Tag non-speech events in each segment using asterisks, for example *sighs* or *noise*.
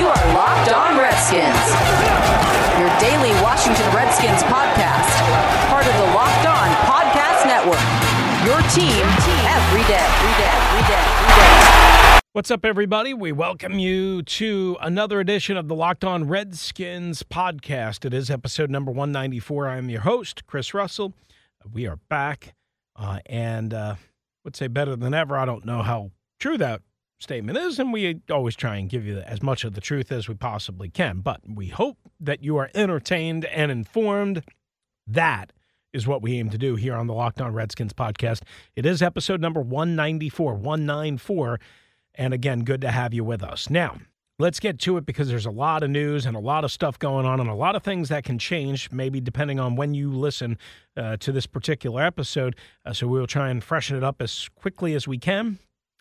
You are Locked On Redskins, your daily Washington Redskins podcast, part of the Locked On Podcast Network. Your team every day, every day, every day, every day. What's up, everybody? We welcome you to another edition of the Locked On Redskins podcast. It is episode number 194. I am your host, Chris Russell. We are back, uh, and uh, would say better than ever. I don't know how true that statement is, and we always try and give you as much of the truth as we possibly can. But we hope that you are entertained and informed. That is what we aim to do here on the Locked On Redskins podcast. It is episode number 194, 194. And again, good to have you with us. Now, let's get to it because there's a lot of news and a lot of stuff going on and a lot of things that can change, maybe depending on when you listen uh, to this particular episode. Uh, so we'll try and freshen it up as quickly as we can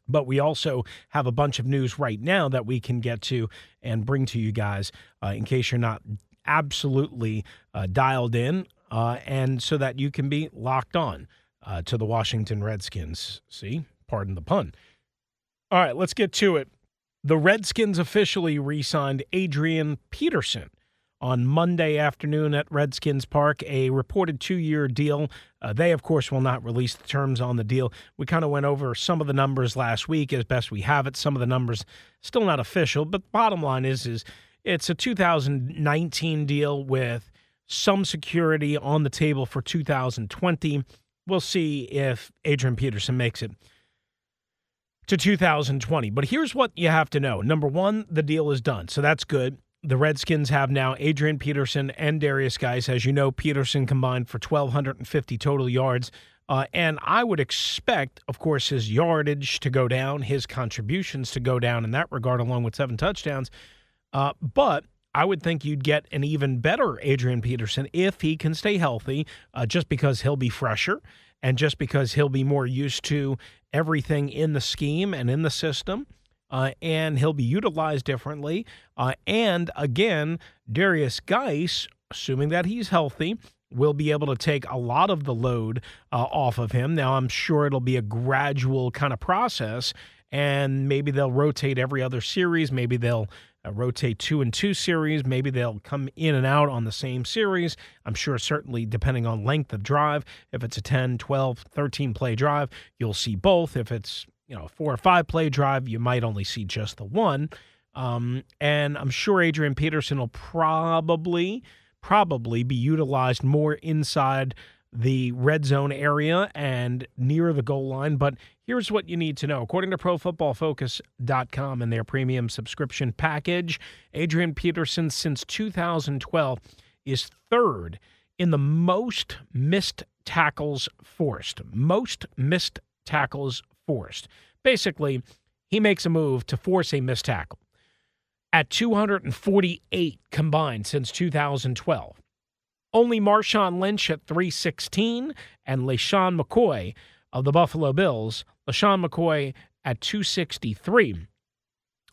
but we also have a bunch of news right now that we can get to and bring to you guys uh, in case you're not absolutely uh, dialed in uh, and so that you can be locked on uh, to the Washington Redskins. See, pardon the pun. All right, let's get to it. The Redskins officially re signed Adrian Peterson on Monday afternoon at Redskins Park, a reported two year deal. Uh, they, of course, will not release the terms on the deal. We kind of went over some of the numbers last week as best we have it. Some of the numbers still not official, but bottom line is, is it's a 2019 deal with some security on the table for 2020. We'll see if Adrian Peterson makes it to 2020. But here's what you have to know. Number one, the deal is done. So that's good the Redskins have now Adrian Peterson and Darius Guice. As you know, Peterson combined for 1,250 total yards. Uh, and I would expect, of course, his yardage to go down, his contributions to go down in that regard, along with seven touchdowns. Uh, but I would think you'd get an even better Adrian Peterson if he can stay healthy, uh, just because he'll be fresher and just because he'll be more used to everything in the scheme and in the system uh, and he'll be utilized differently. Uh, and again, Darius Guice, assuming that he's healthy, will be able to take a lot of the load uh, off of him. Now, I'm sure it'll be a gradual kind of process, and maybe they'll rotate every other series. Maybe they'll uh, rotate two and two series. Maybe they'll come in and out on the same series. I'm sure, certainly, depending on length of drive, if it's a 10, 12, 13 play drive, you'll see both. If it's you know, four or five play drive, you might only see just the one. Um, and I'm sure Adrian Peterson will probably, probably be utilized more inside the red zone area and near the goal line. But here's what you need to know. According to ProFootballFocus.com and their premium subscription package, Adrian Peterson since 2012 is third in the most missed tackles forced. Most missed tackles forced. Basically, he makes a move to force a missed tackle at 248 combined since 2012. Only Marshawn Lynch at 316 and LeSean McCoy of the Buffalo Bills, LeSean McCoy at 263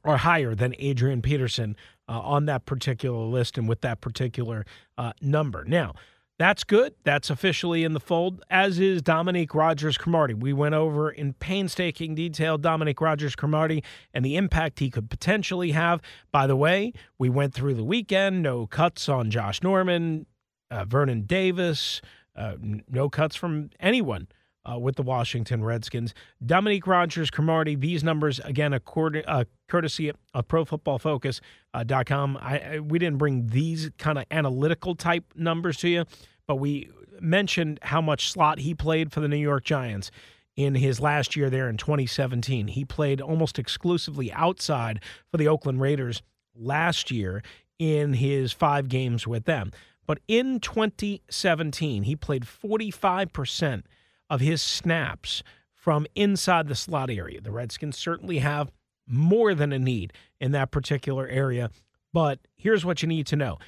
are higher than Adrian Peterson uh, on that particular list and with that particular uh, number. Now, that's good. That's officially in the fold, as is Dominique Rodgers Cromartie. We went over in painstaking detail Dominique Rodgers Cromartie and the impact he could potentially have. By the way, we went through the weekend, no cuts on Josh Norman, uh, Vernon Davis, uh, no cuts from anyone uh, with the Washington Redskins. Dominique Rodgers Cromartie, these numbers, again, according, uh, courtesy of ProFootballFocus.com. I, I, we didn't bring these kind of analytical type numbers to you, but we mentioned how much slot he played for the New York Giants in his last year there in 2017. He played almost exclusively outside for the Oakland Raiders last year in his five games with them. But in 2017, he played 45% of his snaps from inside the slot area. The Redskins certainly have more than a need in that particular area. But here's what you need to know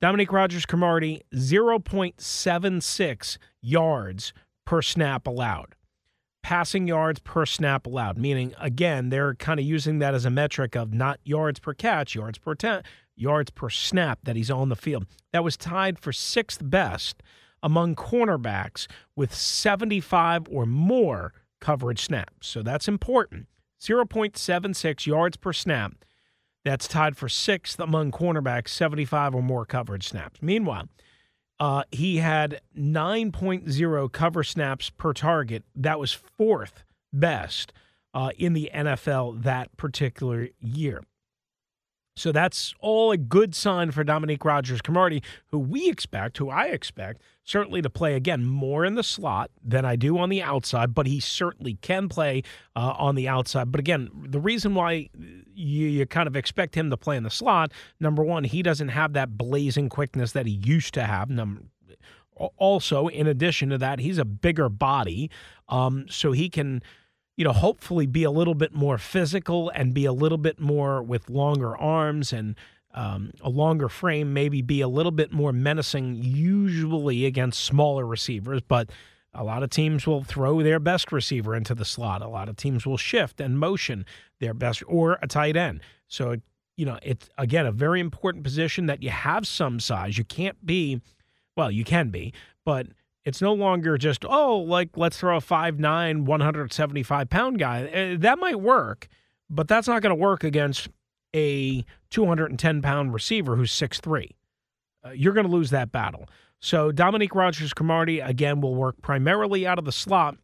Dominique Rodgers Cromartie, 0.76 yards per snap allowed. Passing yards per snap allowed, meaning, again, they're kind of using that as a metric of not yards per catch, yards per ten, yards per snap that he's on the field. That was tied for sixth best among cornerbacks with 75 or more coverage snaps. So that's important. 0.76 yards per snap. That's tied for sixth among cornerbacks, 75 or more coverage snaps. Meanwhile, uh, he had 9.0 cover snaps per target. That was fourth best uh, in the NFL that particular year. So that's all a good sign for Dominique Rodgers Cromartie, who we expect, who I expect, certainly to play again more in the slot than I do on the outside, but he certainly can play uh, on the outside. But again, the reason why you, you kind of expect him to play in the slot, number one, he doesn't have that blazing quickness that he used to have. Number also, in addition to that, he's a bigger body, um, so he can you know, hopefully be a little bit more physical and be a little bit more with longer arms and um, a longer frame, maybe be a little bit more menacing, usually against smaller receivers. But a lot of teams will throw their best receiver into the slot. A lot of teams will shift and motion their best or a tight end. So, you know, it's again a very important position that you have some size. You can't be, well, you can be, but it's no longer just, oh, like let's throw a 5'9, 175 pound guy. Eh, that might work, but that's not going to work against a 210 pound receiver who's 6'3. Uh, you're going to lose that battle. So Dominique Rodgers Cromartie, again, will work primarily out of the slot.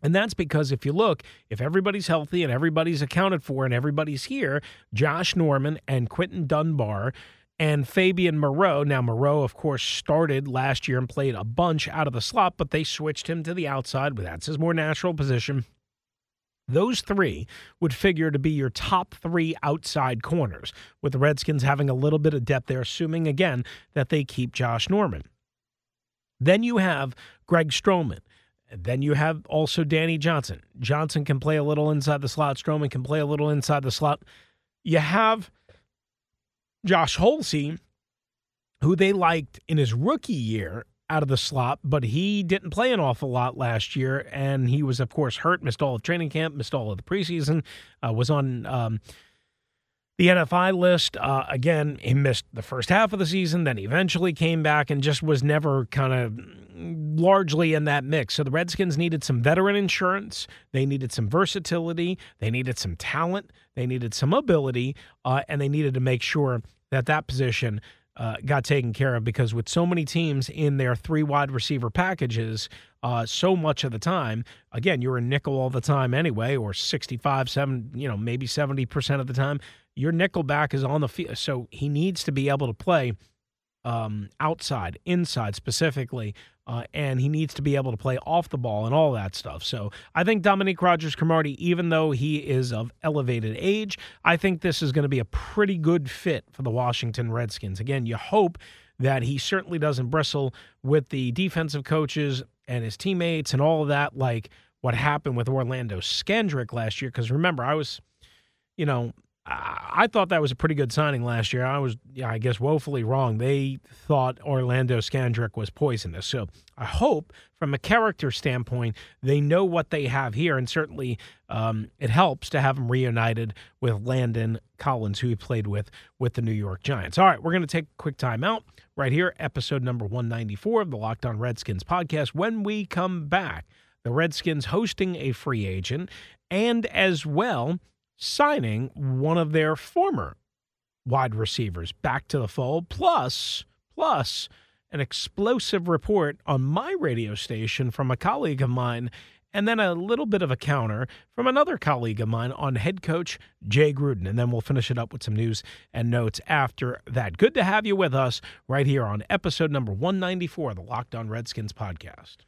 And that's because if you look, if everybody's healthy and everybody's accounted for and everybody's here, Josh Norman and Quinton Dunbar and Fabian Moreau. Now, Moreau, of course, started last year and played a bunch out of the slot, but they switched him to the outside. That's his more natural position. Those three would figure to be your top three outside corners, with the Redskins having a little bit of depth there, assuming, again, that they keep Josh Norman. Then you have Greg Stroman. Then you have also Danny Johnson. Johnson can play a little inside the slot. Stroman can play a little inside the slot. You have Josh Holsey, who they liked in his rookie year out of the slot, but he didn't play an awful lot last year, and he was, of course, hurt, missed all of training camp, missed all of the preseason, uh, was on um, the NFI list. Uh, again, he missed the first half of the season, then he eventually came back and just was never kind of largely in that mix. So the Redskins needed some veteran insurance, they needed some versatility, they needed some talent, they needed some ability, uh, and they needed to make sure that that position uh, got taken care of because with so many teams in their three wide receiver packages, uh, so much of the time, again, you're a nickel all the time anyway, or 65, 7, you know, maybe 70% of the time, your nickel back is on the field. So he needs to be able to play um, outside, inside specifically, uh, and he needs to be able to play off the ball and all that stuff. So I think Dominique Rodgers Cromartie, even though he is of elevated age, I think this is going to be a pretty good fit for the Washington Redskins. Again, you hope that he certainly doesn't bristle with the defensive coaches and his teammates and all of that, like what happened with Orlando Scandrick last year. Because remember, I was, you know, I thought that was a pretty good signing last year. I was, I guess, woefully wrong. They thought Orlando Scandrick was poisonous. So I hope, from a character standpoint, they know what they have here, and certainly um, it helps to have him reunited with Landon Collins, who he played with with the New York Giants. All right, we're going to take a quick time out right here, episode number 194 of the Locked On Redskins podcast. When we come back, the Redskins hosting a free agent, and as well signing one of their former wide receivers back to the fold, plus, plus an explosive report on my radio station from a colleague of mine, and then a little bit of a counter from another colleague of mine on head coach Jay Gruden. And then we'll finish it up with some news and notes after that. Good to have you with us right here on episode number 194 of the Locked On Redskins podcast.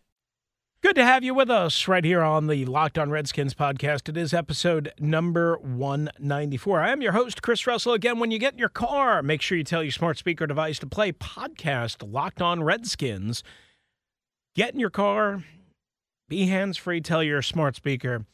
Good to have you with us right here on the Locked On Redskins podcast. It is episode number 194. I am your host, Chris Russell. Again, when you get in your car, make sure you tell your smart speaker device to play podcast Locked On Redskins. Get in your car, be hands free, tell your smart speaker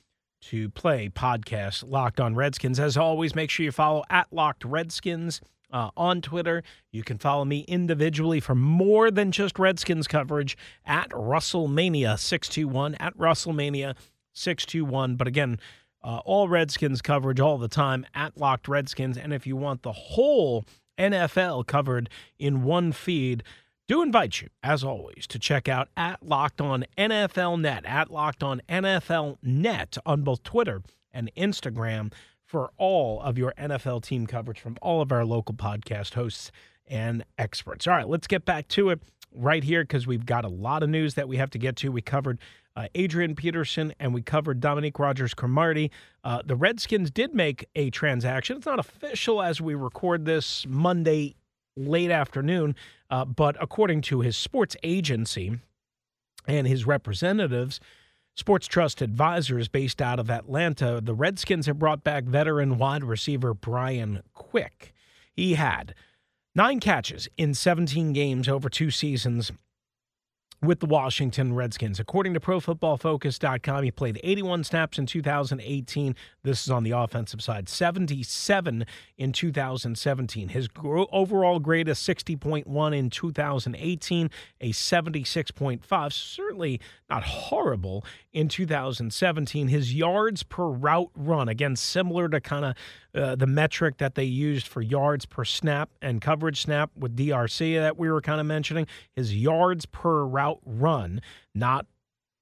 to play podcast Locked On Redskins. As always, make sure you follow at Locked Redskins uh, on Twitter. You can follow me individually for more than just Redskins coverage at Russellmania621, at Russellmania621. But again, uh, all Redskins coverage all the time at Locked Redskins. And if you want the whole NFL covered in one feed, do invite you, as always, to check out at Locked On NFL Net, at Locked On NFL Net on both Twitter and Instagram for all of your NFL team coverage from all of our local podcast hosts and experts. All right, let's get back to it right here because we've got a lot of news that we have to get to. We covered uh, Adrian Peterson and we covered Dominique Rodgers Cromartie. Uh, the Redskins did make a transaction. It's not official as we record this Monday late afternoon, uh, but according to his sports agency and his representatives, Sports Trust Advisors based out of Atlanta, the Redskins have brought back veteran wide receiver Brian Quick. He had nine catches in 17 games over two seasons with the Washington Redskins. According to ProFootballFocus.com, he played 81 snaps in 2018. This is on the offensive side, 77 in 2017. His overall grade is 60.1 in 2018, a 76.5. Certainly not horrible in 2017. His yards per route run, again, similar to kind of uh, the metric that they used for yards per snap and coverage snap with DRC that we were kind of mentioning. His yards per route run, not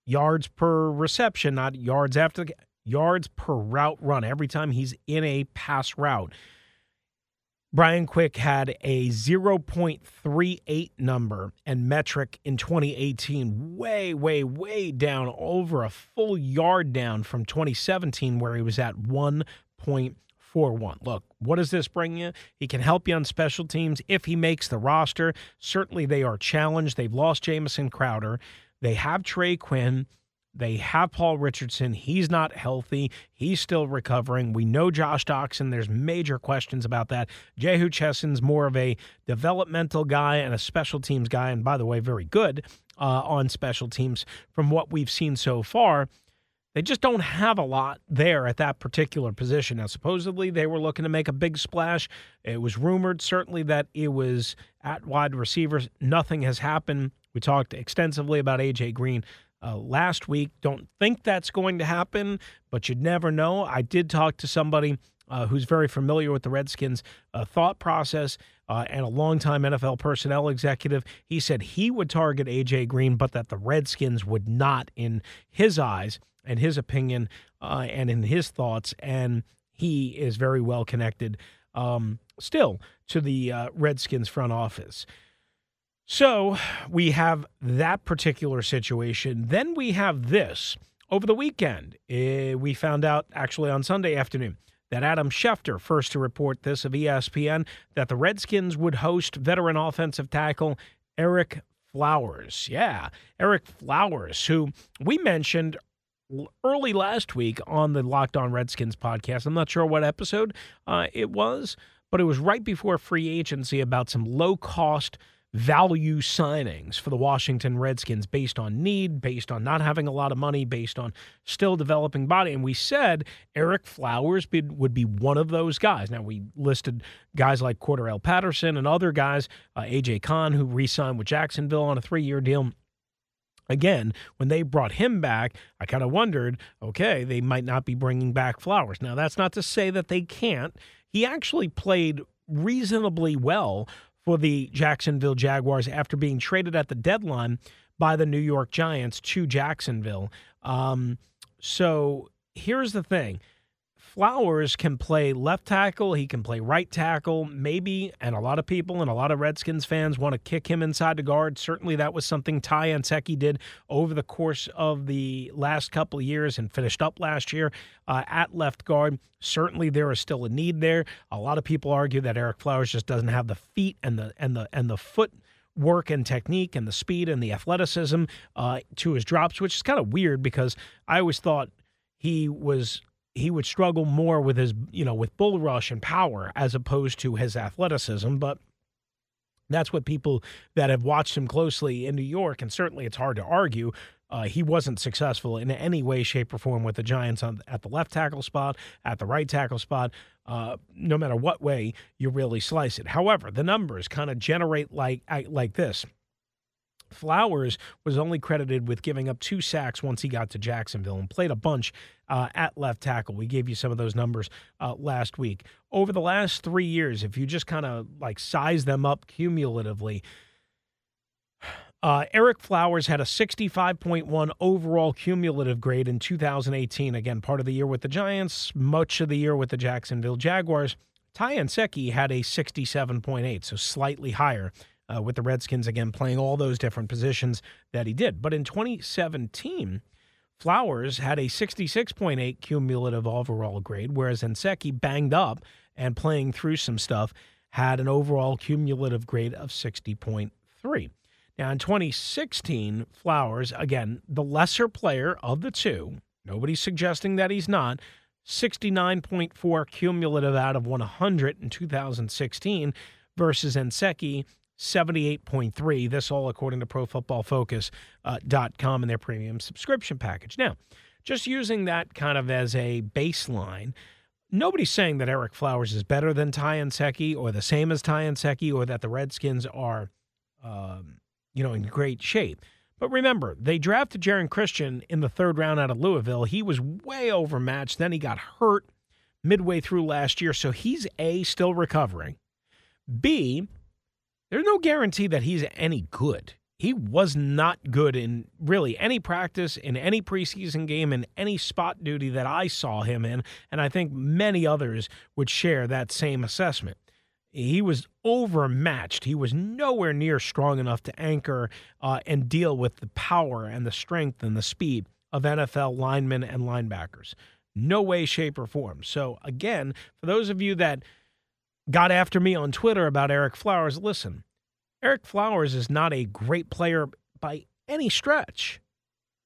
yards per reception, not yards after yards per route run. Every time he's in a pass route, Brian Quick had a 0.38 number and metric in 2018, way, way, way down, over a full yard down from 2017, where he was at 1.41. Look, what does this bring you? He can help you on special teams if he makes the roster. Certainly, they are challenged. They've lost Jamison Crowder. They have Trey Quinn. They have Paul Richardson. He's not healthy. He's still recovering. We know Josh Doctson. There's major questions about that. Jehu Chesson's more of a developmental guy and a special teams guy, and by the way, very good uh, on special teams from what we've seen so far. They just don't have a lot there at that particular position. Now, supposedly they were looking to make a big splash. It was rumored, certainly, that it was at wide receivers. Nothing has happened. We talked extensively about A.J. Green uh, last week. Don't think that's going to happen, but you'd never know. I did talk to somebody uh, who's very familiar with the Redskins' uh, thought process uh, and a longtime NFL personnel executive. He said he would target A.J. Green, but that the Redskins would not, in his eyes and his opinion uh, and in his thoughts. And he is very well connected um, still to the uh, Redskins front office. So we have that particular situation. Then we have this. Over the weekend, uh, we found out actually on Sunday afternoon that Adam Schefter, first to report this of ESPN, that the Redskins would host veteran offensive tackle Ereck Flowers. Yeah, Ereck Flowers, who we mentioned early last week on the Locked On Redskins podcast. I'm not sure what episode uh, it was, but it was right before free agency about some low cost value signings for the Washington Redskins based on need, based on not having a lot of money, based on still developing body. And we said Ereck Flowers would be one of those guys. Now, we listed guys like Cordarrelle Patterson and other guys, uh, A.J. Cann, who re signed with Jacksonville on a three year deal. Again, when they brought him back, I kind of wondered, okay, they might not be bringing back Flowers. Now, that's not to say that they can't. He actually played reasonably well for the Jacksonville Jaguars after being traded at the deadline by the New York Giants to Jacksonville. Um, so here's the thing. Flowers can play left tackle. He can play right tackle. Maybe, and a lot of people and a lot of Redskins fans want to kick him inside the guard. Certainly, that was something Ty Nsekhe did over the course of the last couple of years and finished up last year uh, at left guard. Certainly, there is still a need there. A lot of people argue that Ereck Flowers just doesn't have the feet and the and the and the foot work and technique and the speed and the athleticism uh, to his drops, which is kind of weird because I always thought he was he would struggle more with his, you know, with bull rush and power as opposed to his athleticism. But that's what people that have watched him closely in New York, and certainly it's hard to argue. Uh, he wasn't successful in any way, shape, or form with the Giants on, at the left tackle spot, at the right tackle spot, uh, no matter what way you really slice it. However, the numbers kind of generate like like this. Flowers was only credited with giving up two sacks once he got to Jacksonville and played a bunch uh, at left tackle. We gave you some of those numbers uh, last week. Over the last three years, if you just kind of like size them up cumulatively, *sighs* uh, Ereck Flowers had a 65.1 overall cumulative grade in 2018. Again, part of the year with the Giants, much of the year with the Jacksonville Jaguars. Ty Nsekhe had a 67.8, so slightly higher uh, with the Redskins, again, playing all those different positions that he did. But in 2017, Flowers had a 66.8 cumulative overall grade, whereas Nsekhe banged up and playing through some stuff had an overall cumulative grade of 60.3. Now, in 2016, Flowers, again, the lesser player of the two, nobody's suggesting that he's not, 69.4 cumulative out of 100 in 2016 versus Nsekhe 78.3. This all according to ProFootballFocus.com uh, and their premium subscription package. Now, just using that kind of as a baseline, nobody's saying that Ereck Flowers is better than Ty Nsekhe or the same as Ty Nsekhe or that the Redskins are, um, you know, in great shape. But remember, they drafted Geron Christian in the third round out of Louisville. He was way overmatched. Then he got hurt midway through last year. So he's A, still recovering. B, there's no guarantee that he's any good. He was not good in really any practice, in any preseason game, in any spot duty that I saw him in. And I think many others would share that same assessment. He was overmatched. He was nowhere near strong enough to anchor uh, and deal with the power and the strength and the speed of NFL linemen and linebackers. No way, shape, or form. So, again, for those of you that got after me on Twitter about Ereck Flowers. Listen, Ereck Flowers is not a great player by any stretch,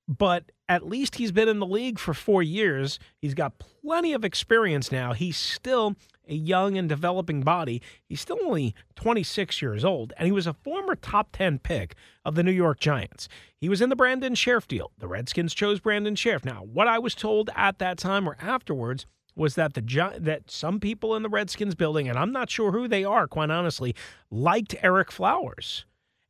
but at least he's been in the league for four years. He's got plenty of experience now. He's still a young and developing body. He's still only 26 years old, and he was a former top 10 pick of the New York Giants. He was in the Brandon Scherff deal. The Redskins chose Brandon Scherff. Now, what I was told at that time or afterwards – was that the that some people in the Redskins building, and I'm not sure who they are, quite honestly, liked Ereck Flowers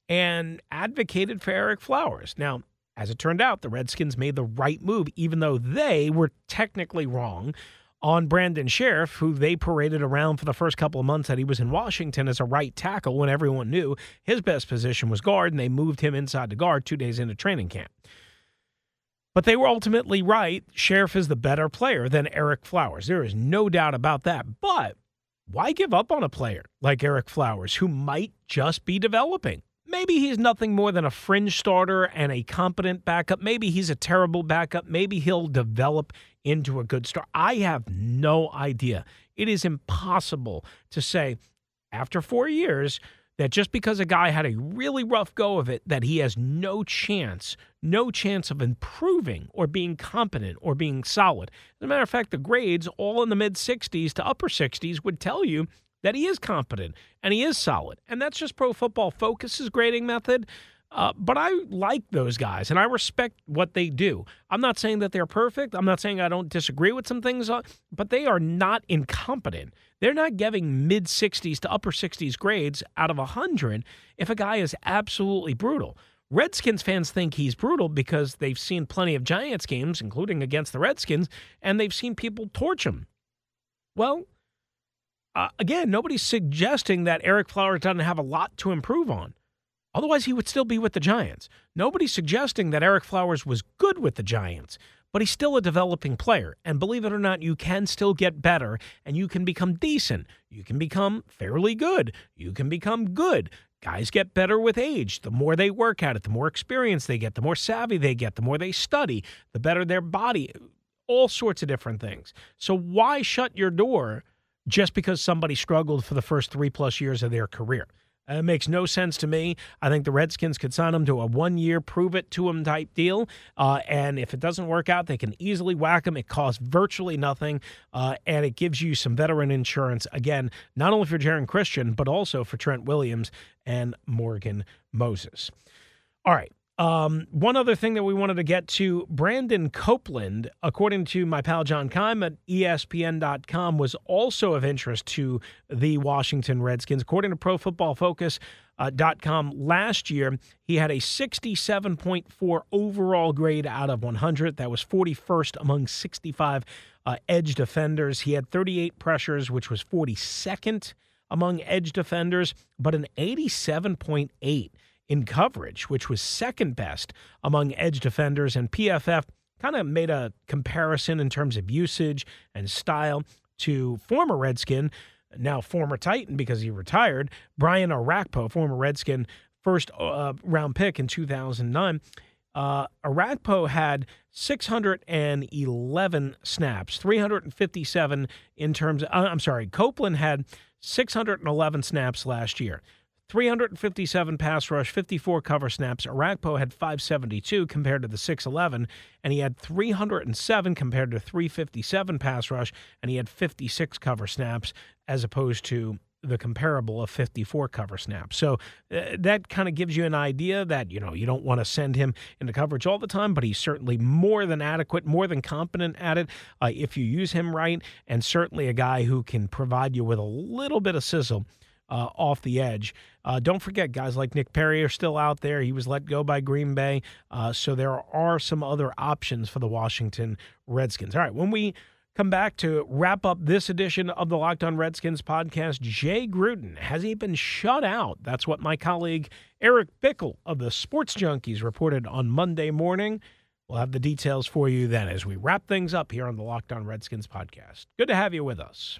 and advocated for Ereck Flowers. Now, as it turned out, the Redskins made the right move, even though they were technically wrong on Brandon Scherff, who they paraded around for the first couple of months that he was in Washington as a right tackle when everyone knew his best position was guard, and they moved him inside the guard two days into training camp. But they were ultimately right. Scherff is the better player than Ereck Flowers. There is no doubt about that. But why give up on a player like Ereck Flowers who might just be developing? Maybe he's nothing more than a fringe starter and a competent backup. Maybe he's a terrible backup. Maybe he'll develop into a good star. I have no idea. It is impossible to say after four years that just because a guy had a really rough go of it, that he has no chance, no chance of improving or being competent or being solid. As a matter of fact, the grades, all in the mid 60s to upper 60s, would tell you that he is competent and he is solid. And that's just Pro Football Focus's grading method. Uh, but I like those guys and I respect what they do. I'm not saying that they're perfect. I'm not saying I don't disagree with some things, uh, but they are not incompetent. They're not giving mid 60s to upper 60s grades out of 100 if a guy is absolutely brutal. Redskins fans think he's brutal because they've seen plenty of Giants games, including against the Redskins, and they've seen people torch him. Well, uh, again, nobody's suggesting that Ereck Flowers doesn't have a lot to improve on. Otherwise, he would still be with the Giants. Nobody's suggesting that Ereck Flowers was good with the Giants, but he's still a developing player. And believe it or not, you can still get better and you can become decent. You can become fairly good. You can become good. Guys get better with age. The more they work at it, the more experience they get, the more savvy they get, the more they study, the better their body, all sorts of different things. So why shut your door just because somebody struggled for the first three plus years of their career? It makes no sense to me. I think the Redskins could sign him to a one year prove it to him type deal. Uh, and if it doesn't work out, they can easily whack him. It costs virtually nothing. Uh, and it gives you some veteran insurance, again, not only for Geron Christian, but also for Trent Williams and Morgan Moses. All right. Um, one other thing that we wanted to get to Brandon Copeland, according to my pal John Keim at ESPN.com, was also of interest to the Washington Redskins. According to Pro Football Focus, uh, .com last year, he had a 67.4 overall grade out of 100. That was 41st among 65 uh, edge defenders. He had 38 pressures, which was 42nd among edge defenders, but an 87.8 in coverage, which was second best among edge defenders. And PFF kind of made a comparison in terms of usage and style to former Redskin, now former Titan because he retired, Brian Orakpo, former Redskin, first uh, round pick in 2009. Uh, Orakpo had 611 snaps, 357 in terms of, uh, I'm sorry, Copeland had 611 snaps last year. 357 pass rush, 54 cover snaps. Orakpo had 572 compared to the 611, and he had 307 compared to 357 pass rush, and he had 56 cover snaps as opposed to the comparable of 54 cover snaps. So uh, that kind of gives you an idea that, you know, you don't want to send him into coverage all the time, but he's certainly more than adequate, more than competent at it uh, if you use him right, and certainly a guy who can provide you with a little bit of sizzle uh, off the edge. Uh, don't forget, guys like Nick Perry are still out there. He was let go by Green Bay. Uh, so there are some other options for the Washington Redskins. All right, when we come back to wrap up this edition of the Locked On Redskins podcast, Jay Gruden, has he been shut out? That's what my colleague Eric Bickel of the Sports Junkies reported on Monday morning. We'll have the details for you then as we wrap things up here on the Locked On Redskins podcast. Good to have you with us.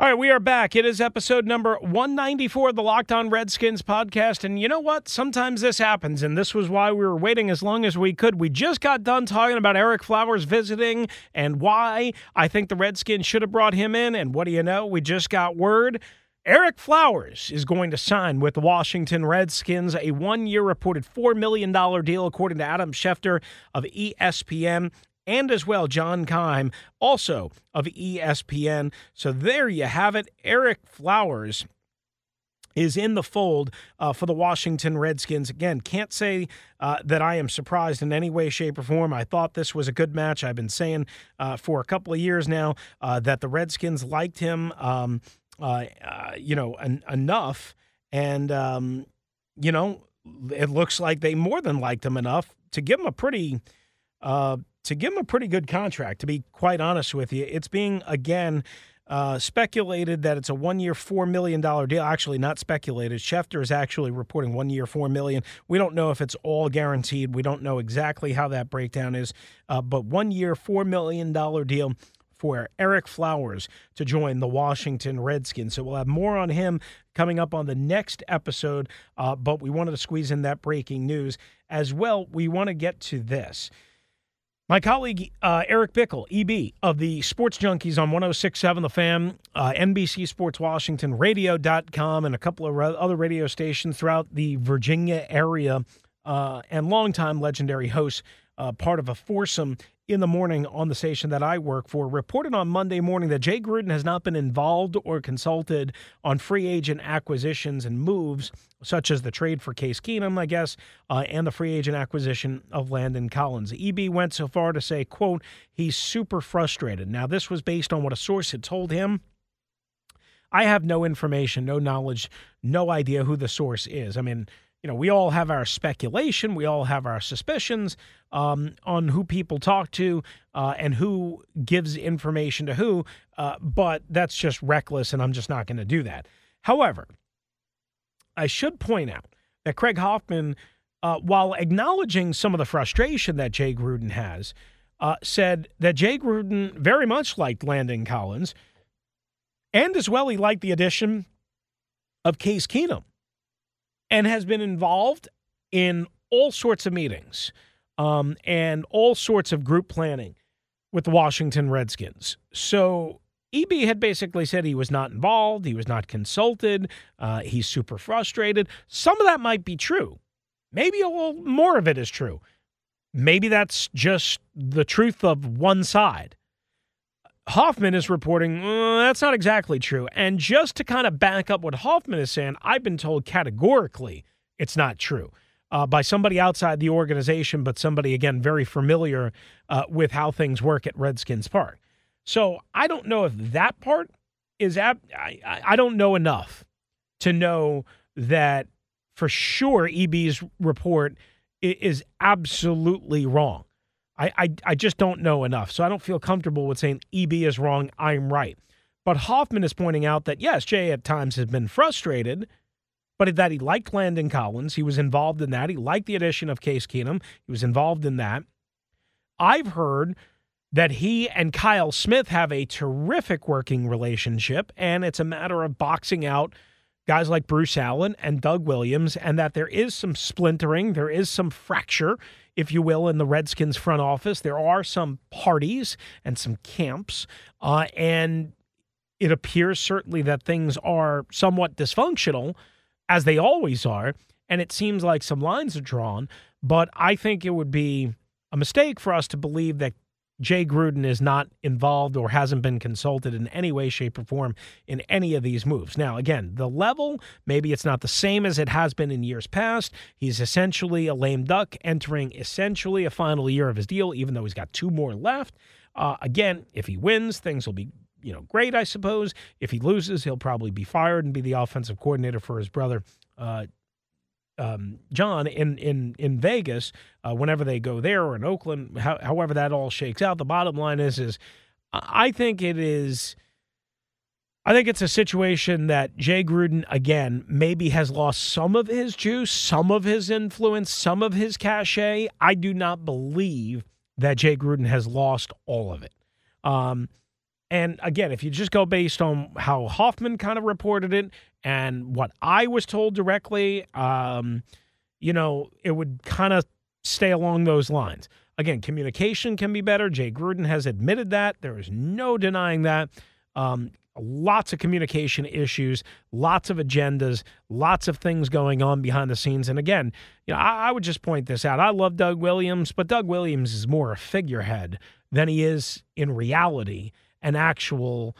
All right, we are back. It is episode number 194 of the Locked On Redskins podcast. And you know what? Sometimes this happens, and this was why we were waiting as long as we could. We just got done talking about Ereck Flowers visiting and why I think the Redskins should have brought him in. And what do you know? We just got word Ereck Flowers is going to sign with the Washington Redskins, a one year reported $4 million deal, according to Adam Schefter of ESPN and as well John Keim, also of ESPN. So there you have it. Ereck Flowers is in the fold uh, for the Washington Redskins. Again, can't say uh, that I am surprised in any way, shape, or form. I thought this was a good match. I've been saying uh, for a couple of years now uh, that the Redskins liked him. Um, uh, uh, you know, en- enough. And, um, you know, it looks like they more than liked him enough to give him a pretty, to give him a pretty good contract. To be quite honest with you, it's being again uh, speculated that it's a one-year, four million dollar deal. Actually, not speculated. Schefter is actually reporting one year, four million. We don't know if it's all guaranteed. We don't know exactly how that breakdown is, uh, but one year, four million dollar deal for Ereck Flowers to join the Washington Redskins. So we'll have more on him coming up on the next episode. Uh, but we wanted to squeeze in that breaking news as well. We want to get to this. My colleague uh, Eric Bickel, EB of the Sports Junkies on 1067 The Fan, uh, NBC Sports Washington, radio.com, and a couple of other radio stations throughout the Virginia area, uh, and longtime legendary host, uh, part of a foursome in the morning on the station that I work for reported on Monday morning that Jay Gruden has not been involved or consulted on free agent acquisitions and moves, such as the trade for Case Keenum, I guess, uh, and the free agent acquisition of Landon Collins. EB went so far to say, quote, he's super frustrated. Now, this was based on what a source had told him. I have no information, no knowledge, no idea who the source is. I mean, you know, we all have our speculation, we all have our suspicions um, on who people talk to uh, and who gives information to who, uh, but that's just reckless, and I'm just not going to do that. However, I should point out that Craig Hoffman, uh, while acknowledging some of the frustration that Jay Gruden has, uh, said that Jay Gruden very much liked Landon Collins, and as well, he liked the addition of Case Keenum and has been involved in all sorts of meetings um, and all sorts of group planning with the Washington Redskins. So EB had basically said he was not involved, he was not consulted, uh, he's super frustrated. Some of that might be true. Maybe a little more of it is true. Maybe that's just the truth of one side. Hoffman is reporting uh, that's not exactly true. And just to kind of back up what Hoffman is saying, I've been told categorically it's not true uh, by somebody outside the organization, but somebody, again, very familiar uh, with how things work at Redskins Park. So I don't know if that part is, ab- I, I don't know enough to know that for sure EB's report is absolutely wrong. I, I, I just don't know enough. So I don't feel comfortable with saying EB is wrong, I'm right. But Hoffman is pointing out that, yes, Jay at times has been frustrated, but that he liked Landon Collins. He was involved in that. He liked the addition of Case Keenum. He was involved in that. I've heard that he and Kyle Smith have a terrific working relationship, and it's a matter of boxing out guys like Bruce Allen and Doug Williams, and that there is some splintering, there is some fracture if you will, in the Redskins front office. There are some parties and some camps, uh, and it appears certainly that things are somewhat dysfunctional, as they always are. And it seems like some lines are drawn, but I think it would be a mistake for us to believe that Jay Gruden is not involved or hasn't been consulted in any way, shape, or form in any of these moves. Now, again, the level, maybe it's not the same as it has been in years past. He's essentially a lame duck entering essentially a final year of his deal, even though he's got two more left. Uh, again, if he wins, things will be you know great, I suppose. If he loses, he'll probably be fired and be the offensive coordinator for his brother, uh, um, John in in in Vegas uh, whenever they go there or in Oakland, how, however that all shakes out. The bottom line is is I think it is. I think it's a situation that Jay Gruden again maybe has lost some of his juice, some of his influence, some of his cachet. I do not believe that Jay Gruden has lost all of it. Um, and again, if you just go based on how Hoffman kind of reported it and what I was told directly, um, you know, it would kind of stay along those lines. Again, communication can be better. Jay Gruden has admitted that. There is no denying that. Um, lots of communication issues, lots of agendas, lots of things going on behind the scenes. And again, you know, I, I would just point this out. I love Doug Williams, but Doug Williams is more a figurehead than he is in reality an actual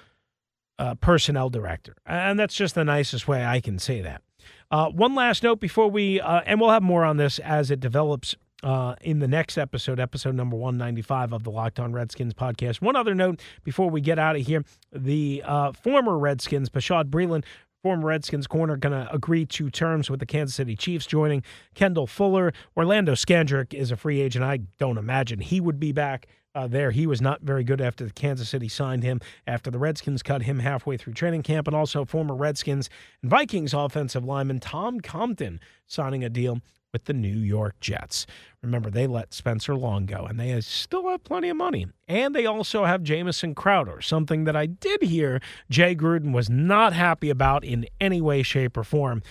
uh, personnel director. And that's just the nicest way I can say that. Uh, one last note before we, uh, and we'll have more on this as it develops uh, in the next episode, episode number 195 of the Locked On Redskins podcast. One other note before we get out of here the uh, former Redskins, Bashaud Breeland, former Redskins corner, going to agree to terms with the Kansas City Chiefs, joining Kendall Fuller. Orlando Scandrick is a free agent. I don't imagine he would be back uh, there. He was not very good after the Kansas City signed him, after the Redskins cut him halfway through training camp, and also former Redskins and Vikings offensive lineman Tom Compton signing a deal with the New York Jets. Remember, they let Spencer Long go, and they still have plenty of money. And they also have Jamison Crowder, something that I did hear Jay Gruden was not happy about in any way, shape, or form.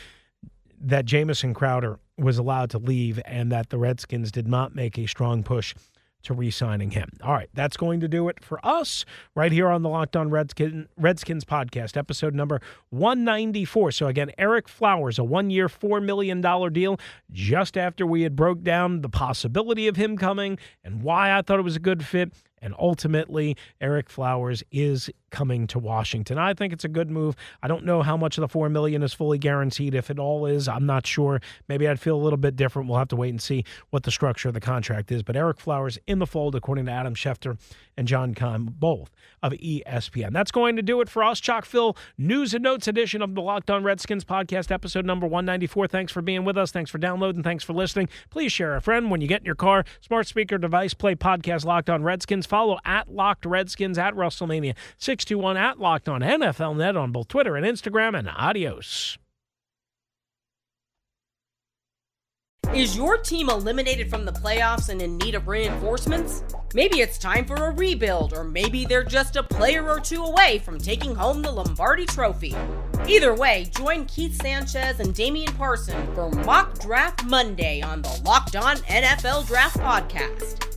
That Jamison Crowder was allowed to leave, and that the Redskins did not make a strong push to re signing him. All right, that's going to do it for us right here on the Locked On Redskin, Redskins podcast, episode number 194. So, again, Ereck Flowers, a one year, $4 million deal just after we had broke down the possibility of him coming and why I thought it was a good fit. And ultimately, Ereck Flowers is coming to Washington. I think it's a good move. I don't know how much of the four million is fully guaranteed. If it all is, I'm not sure. Maybe I'd feel a little bit different. We'll have to wait and see what the structure of the contract is. But Ereck Flowers in the fold, according to Adam Schefter and John Keim, both of ESPN. That's going to do it for us. Chalkville News and Notes edition of the Locked On Redskins podcast, episode number 194. Thanks for being with us. Thanks for downloading. Thanks for listening. Please share a friend when you get in your car, smart speaker device, play podcast Locked On Redskins. Follow at Locked Redskins at Russellmania 621 at Locked On NFL Net on both Twitter and Instagram. And adios. Is your team eliminated from the playoffs and in need of reinforcements? Maybe it's time for a rebuild, or maybe they're just a player or two away from taking home the Lombardi Trophy. Either way, join Keith Sanchez and Damian Parson for Mock Draft Monday on the Locked On NFL Draft Podcast.